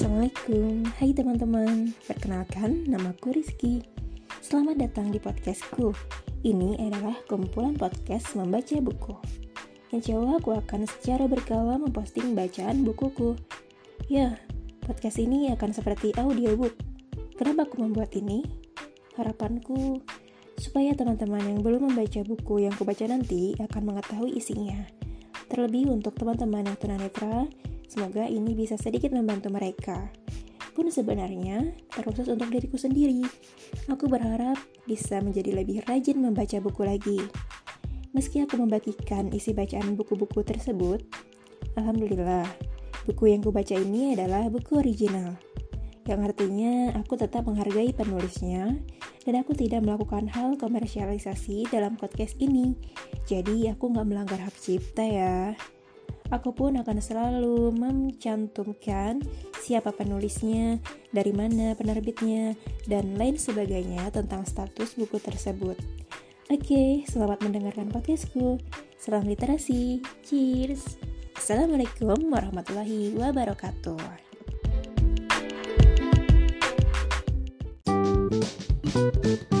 Assalamualaikum, hai teman-teman Perkenalkan, namaku Rizky. Selamat datang di podcastku. Ini adalah kumpulan podcast membaca buku. Yang jauh aku akan secara berkala memposting bacaan bukuku. Ya, podcast ini akan seperti audiobook. Kenapa aku membuat ini? Harapanku supaya teman-teman yang belum membaca buku yang kubaca nanti akan mengetahui isinya. Terlebih untuk teman-teman yang tunanetra Semoga ini bisa sedikit membantu mereka. Pun sebenarnya, terkhusus untuk diriku sendiri, aku berharap bisa menjadi lebih rajin membaca buku lagi. Meski aku membagikan isi bacaan buku-buku tersebut, Alhamdulillah, buku yang kubaca ini adalah buku original. Yang artinya aku tetap menghargai penulisnya dan aku tidak melakukan hal komersialisasi dalam podcast ini. Jadi aku nggak melanggar hak cipta ya aku pun akan selalu mencantumkan siapa penulisnya, dari mana penerbitnya, dan lain sebagainya tentang status buku tersebut. Oke, selamat mendengarkan podcastku. Salam literasi. Cheers. Assalamualaikum warahmatullahi wabarakatuh. thank you